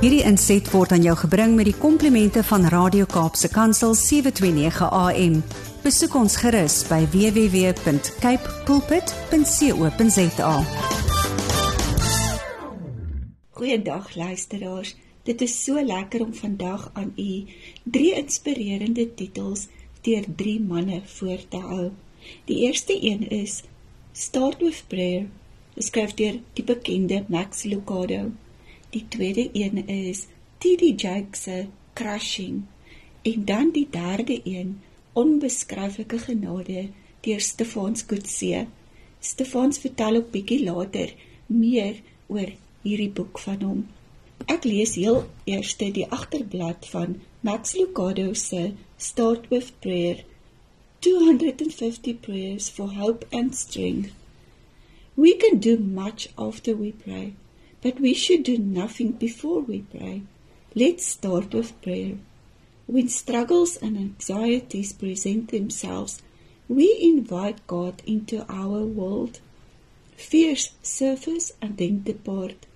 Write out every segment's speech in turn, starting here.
Hierdie inset word aan jou gebring met die komplimente van Radio Kaapse Kansel 729 AM. Besoek ons gerus by www.cape pulpit.co.za. Goeiedag luisteraars. Dit is so lekker om vandag aan u drie inspirerende titels deur drie manne voor te hou. Die eerste een is Start with Prayer, geskryf deur die bekende Max Lucado. Die tweede een is T.D. Jakes se Crushing en dan die derde een Onbeskryflike genade deur Stefans Kutse. Stefans vertel ook bietjie later meer oor hierdie boek van hom. Ek lees heel eers die agterblad van Max Lucado se Start with Prayer 250 prayers for hope and strength. We can do much after we pray. But we should do nothing before we pray. Let's start with prayer. When struggles and anxieties present themselves, we invite God into our world. Fears surface and then depart.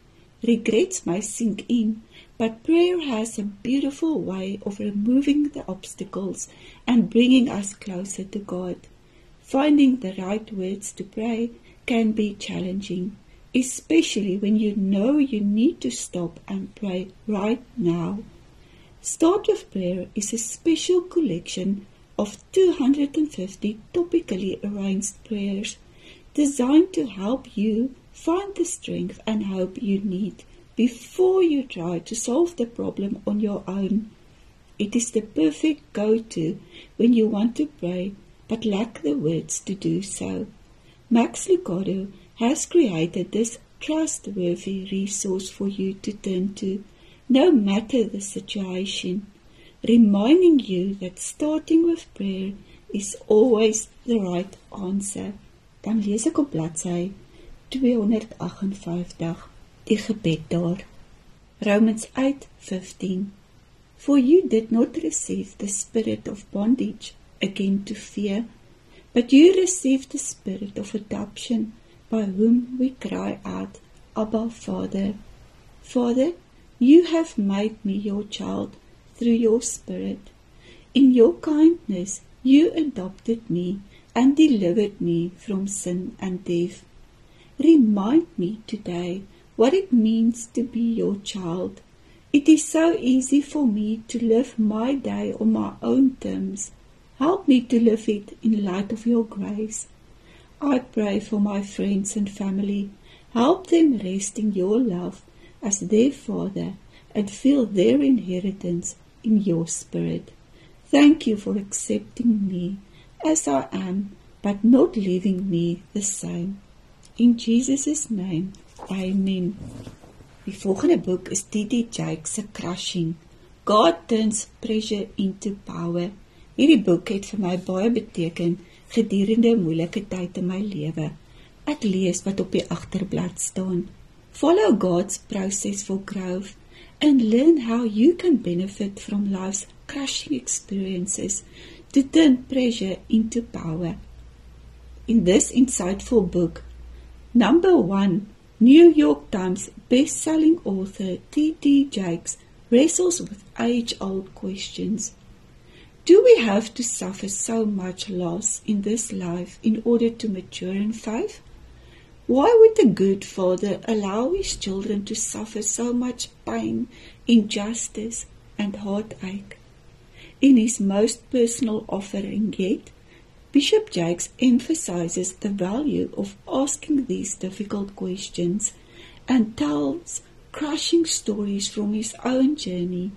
Regrets may sink in, but prayer has a beautiful way of removing the obstacles and bringing us closer to God. Finding the right words to pray can be challenging especially when you know you need to stop and pray right now. Start with Prayer is a special collection of 250 topically arranged prayers designed to help you find the strength and hope you need before you try to solve the problem on your own. It is the perfect go to when you want to pray but lack the words to do so. Max Lucado has created this trustworthy resource for you to turn to, no matter the situation, reminding you that starting with prayer is always the right answer. Dan lees ek op bladsy 258 die gebed daar. Romans 8:15 For you did not receive the spirit of bondage again to fear, but you received the spirit of adoption by whom we cry out, Abba, Father. Father, you have made me your child through your Spirit. In your kindness, you adopted me and delivered me from sin and death. Remind me today what it means to be your child. It is so easy for me to live my day on my own terms. Help me to live it in light of your grace. I pray for my friends and family. Help them rest in your love as their Father and feel their inheritance in your Spirit. Thank you for accepting me as I am, but not leaving me the same. In Jesus' name, Amen. Die volgende boek is T.D. Jakes se Crushing. God turns pressure into power. Hierdie boek het vir my baie beteken gedurende 'n moeilike tyd in my lewe. Ek lees wat op die agterblad staan. Follow God's process for growth and learn how you can benefit from life's crushing experiences to turn pressure into power. In this insightful book, number 1 New York Times best-selling author T.D. Jakes wrestles with age-old questions. Do we have to suffer so much loss in this life in order to mature in faith? Why would the good father allow his children to suffer so much pain, injustice, and heartache? In his most personal offering yet, Bishop Jakes emphasizes the value of asking these difficult questions and tells crushing stories from his own journey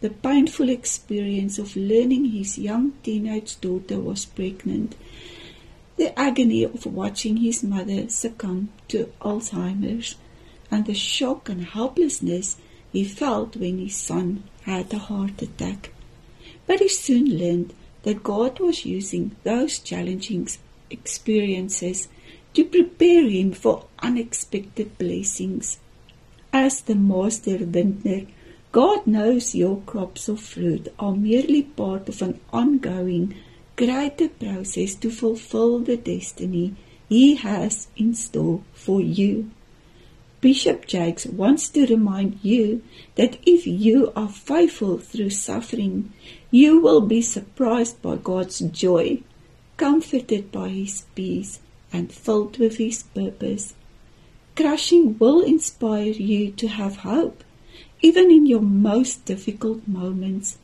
the painful experience of learning his young teenage daughter was pregnant, the agony of watching his mother succumb to Alzheimer's, and the shock and helplessness he felt when his son had a heart attack. But he soon learned that God was using those challenging experiences to prepare him for unexpected blessings. As the master vintner God knows your crops of fruit are merely part of an ongoing, greater process to fulfill the destiny He has in store for you. Bishop Jakes wants to remind you that if you are faithful through suffering, you will be surprised by God's joy, comforted by His peace, and filled with His purpose. Crushing will inspire you to have hope, even in your most difficult moments.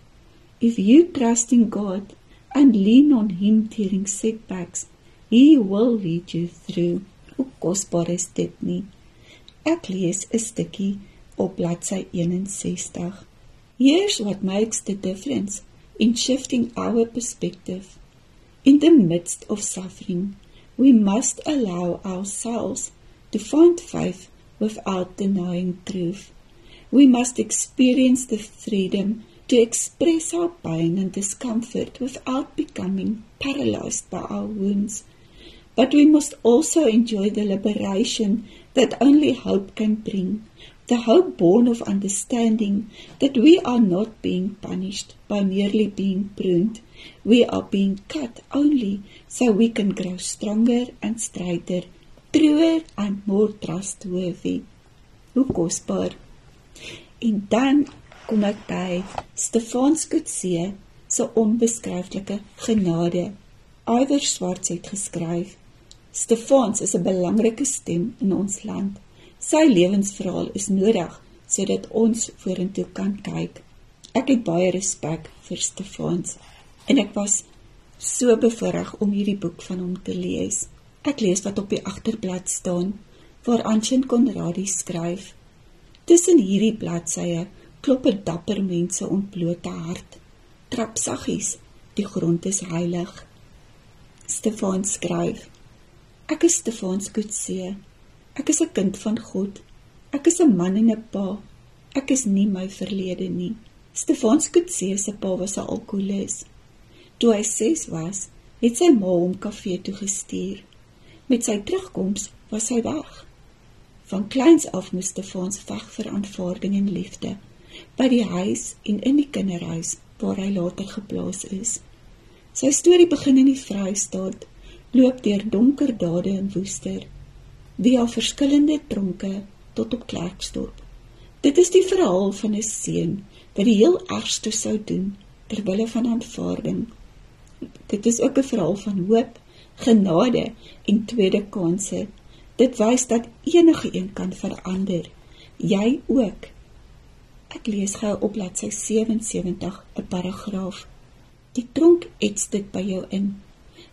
If you trust in God and lean on Him during setbacks, He will lead you through. Hoe kosbaar is dit nie? Ek lees 'n stukkie op bladsy 61. Here's what makes the difference in shifting our perspective. In the midst of suffering, we must allow ourselves to find faith without denying truth. We must experience the freedom to express our pain and discomfort without becoming paralyzed by our wounds. But we must also enjoy the liberation that only hope can bring, the hope born of understanding that we are not being punished by merely being pruned. We are being cut only so we can grow stronger and straighter, truer and more trustworthy. Hoe kosbaar. En dan kom ek by Stefans Kutse se onbeskryflike genade. Iwer Swarts het geskryf Stefans is 'n belangrike stem in ons land. Sy lewensverhaal is nodig sodat ons vorentoe kan kyk. Ek het baie respek vir Stefans en ek was so bevoorreg om hierdie boek van hom te lees. Ek lees wat op die agterblad staan waar Anshin Konradi skryf. Tussen hierdie bladsye klop 'n dapper mense ontblote hart. Trap saggies, die grond is heilig. Stefans skryf Ek is Stefans Kutse. Ek is 'n kind van God. Ek is 'n man en 'n pa. Ek is nie my verlede nie. Stefans Kutse se pa was 'n alkoholist. Toe hy 6 was, het sy ma hom kafee toe gestuur. Met sy terugkoms was hy weg. Van kleins af moes Stefans veg vir aanvaarding en liefde by die huis en in die kinderhuis waar hy later geplaas is. Sy storie begin in die Vrystaat loop deur donker dade in Woester, via verskillende tronke tot op Klerksdorp. Dit is die verhaal van 'n seun wat die heel ergste sou doen ter wille van aanvaarding. Dit is ook 'n verhaal van hoop, genade en tweede kansse. Dit wys dat enige een kan verander. Jy ook. Ek lees gou op bladsy 77 'n paragraaf. Die tronk ets dit by jou in.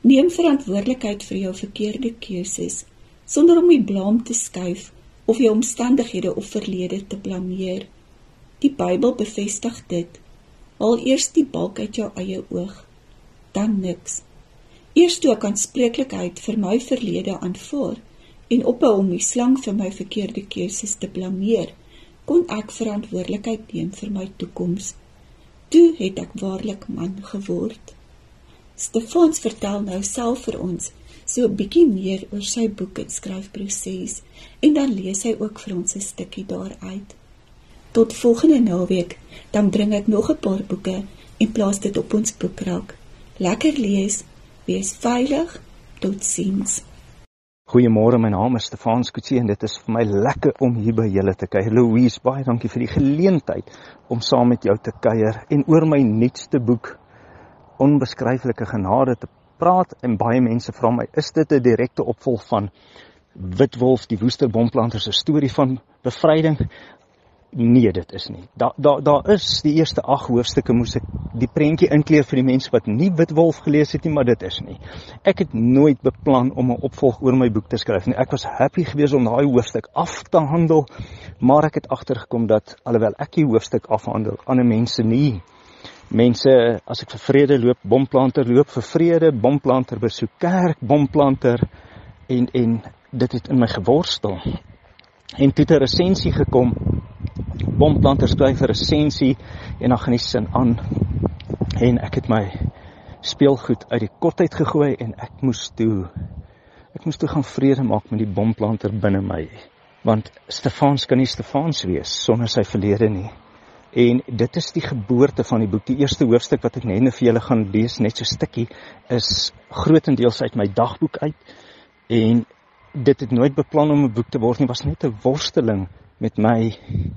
Neem verantwoordelikheid vir jou verkeerde keuses sonder om die blame te skuif of jou omstandighede of verlede te blameer. Die Bybel bevestig dit. Haal eers die balk uit jou eie oog, dan niks. Eers toe ek aanspreeklikheid vir my verlede aanvaar en ophou om die slang vir my verkeerde keuses te blameer, kon ek verantwoordelikheid neem vir my toekoms. Toe het ek waarlik man geword. Stefans vertel nou self vir ons so 'n bietjie meer oor sy boek en skryfproses en dan lees hy ook vir ons 'n stukkie daaruit. Tot volgende naweek, dan bring ek nog 'n paar boeke en plaas dit op ons boekrak. Lekker lees, wees veilig. Totsiens. Goeiemôre, my naam is Stefan Skutsie en dit is vir my lekker om hier by julle te kuier. Louise, baie dankie vir die geleentheid om saam met jou te kuier en oor my nuutste boek onbeskryflike genade te praat. En baie mense vra my is dit 'n direkte opvolg van Witwolf die woesterbomplanters se storie van bevryding nee dit is nie. Daar daar daar is die eerste 8 hoofstukke moes ek die prentjie inkleer vir die mense wat nie Witwolf gelees het nie maar dit is nie ek het nooit beplan om 'n opvolg oor my boek te skryf nie ek was happy geweest om daai hoofstuk af te handel maar ek het agtergekom dat alhoewel ek die hoofstuk afhandel ander mense nie mense as ek vir vrede loop, bomplanter loop vir vrede, bomplanter besoek kerk, bomplanter en en dit het in my geworstel. En toe 'n resensie gekom. Bomplanter skryf 'n resensie en dan gaan die sin aan. En ek het my speelgoed uit die kot uit gegooi en ek moes toe ek moes toe gaan vrede maak met die bomplanter binne my. Want Stefans kan nie Stefans wees sonder sy verlede nie. En dit is die geboorte van die boek. Die eerste hoofstuk wat ek net vir julle gaan lees, net so stukkie, is grootendeels uit my dagboek uit. En dit het nooit beplan om 'n boek te word nie, was net 'n worsteling met my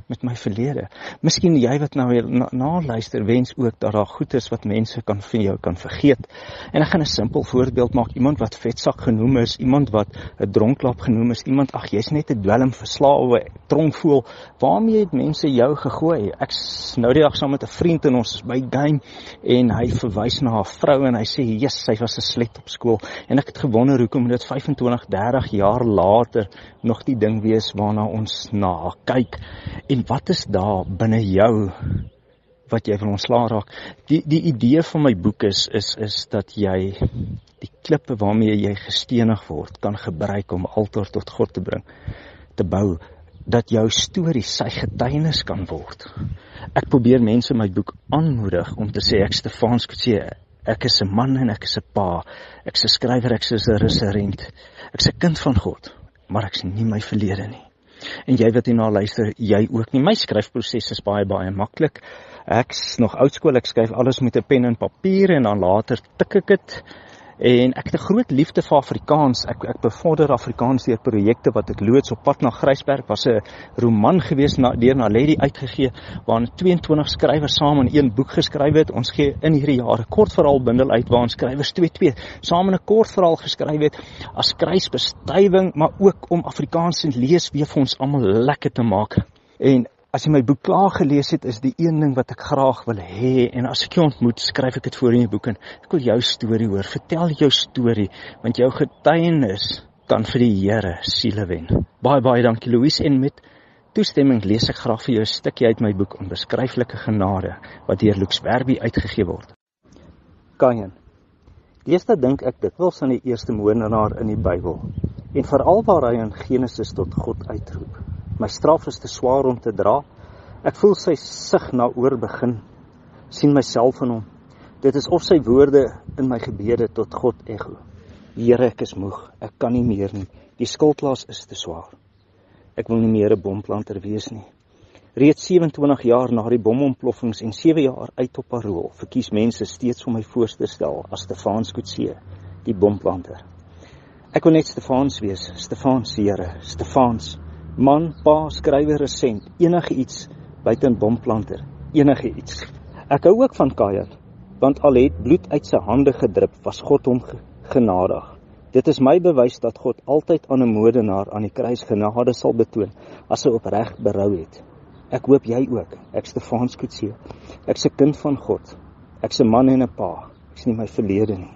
met my verlede. Miskien jy wat nou na, na luister wens ook dat daar goed is wat mense kan vir jou kan vergeet. En ek gaan 'n simpel voorbeeld maak. Iemand wat vetsak genoem is, iemand wat 'n dronklap genoem is, iemand ag jy's net 'n dwelm verslaawe tronkvoel. Waarmee het mense jou gegooi? Ek nou die dag saam met 'n vriend en ons is by game en hy verwys na haar vrou en hy sê, "Jesus, sy was 'n slet op skool." En ek het gewonder hoekom dit 25, 30 jaar later nog die ding wees waarna ons na kyk en wat is daar binne jou wat jy wil ontslaa raak. Die die idee van my boek is is is dat jy die klippe waarmee jy gestenig word kan gebruik om altaar tot God te bring, te bou dat jou storie sy getuienis kan word. Ek probeer mense my boek aanmoedig om te sê ek Stefan Skotse, ek is 'n man en ek is 'n pa, ek's 'n skrywer, ek's 'n reserent, ek's 'n kind van God, maar ek's nie my verlede nie. En jy wat hierna luister, jy ook nie. My skryfproses is baie baie maklik. Ek's nog oudskool, ek skryf alles met 'n pen en papier en dan later tik ek dit En ek het 'n groot liefde vir Afrikaans. Ek ek bevorder Afrikaans deur projekte wat ek loods op pad na Grysberg. Was 'n roman gewees na deur Naledi uitgegee waarin 22 skrywers saam in een boek geskryf het. Ons gee in hierdie jaar 'n kortverhaalbundel uit waarin skrywers 22 saam 'n kortverhaal geskryf het as kruisbestuiving, maar ook om Afrikaans en lees weer vir ons almal lekker te maak. En As jy my boek klaar gelees het, is die een ding wat ek graag wil hê en as ek jou ontmoet, skryf ek dit voor in jou boek en ek wil jou storie hoor. Vertel jou storie want jou getuienis kan vir die Here siele wen. Baie baie dankie Louise en met toestemming lees ek graag vir jou 'n stukkie uit my boek Onbeskryflike Genade wat deur Lux Werby uitgegee word. Kain. Eerste dink ek dit wils aan die eerste moordenaar in die Bybel en veral waar hy in Genesis tot God uitroep. My straf is te swaar om te dra. Ek voel sy sig na oor begin. sien myself in hom. Dit is of sy woorde in my gebede tot God ego. Here, ek is moeg. Ek kan nie meer nie. Die skuldlas is te swaar. Ek wil nie meer 'n bomplanter wees nie. Reeds 27 jaar na die bomontploffings en 7 jaar uit op parol, verkies mense steeds om my voor te stel as Stefans Kutse, die bomplanter. Ek wil net Stefans wees, Stefans Here, Stefans man, pa, skrywer, resent, enige iets buite 'n bomplanter, enige iets. Ek hou ook van Kajan, want al het bloed uit sy hande gedrup, was God hom genadig. Dit is my bewys dat God altyd aan 'n moordenaar aan die kruis genade sal betoon as hy opreg berou het. Ek hoop jy ook. Ek Stefans Kutse. Ek's 'n kind van God. Ek's 'n man en 'n pa. Ek's nie my verlede nie.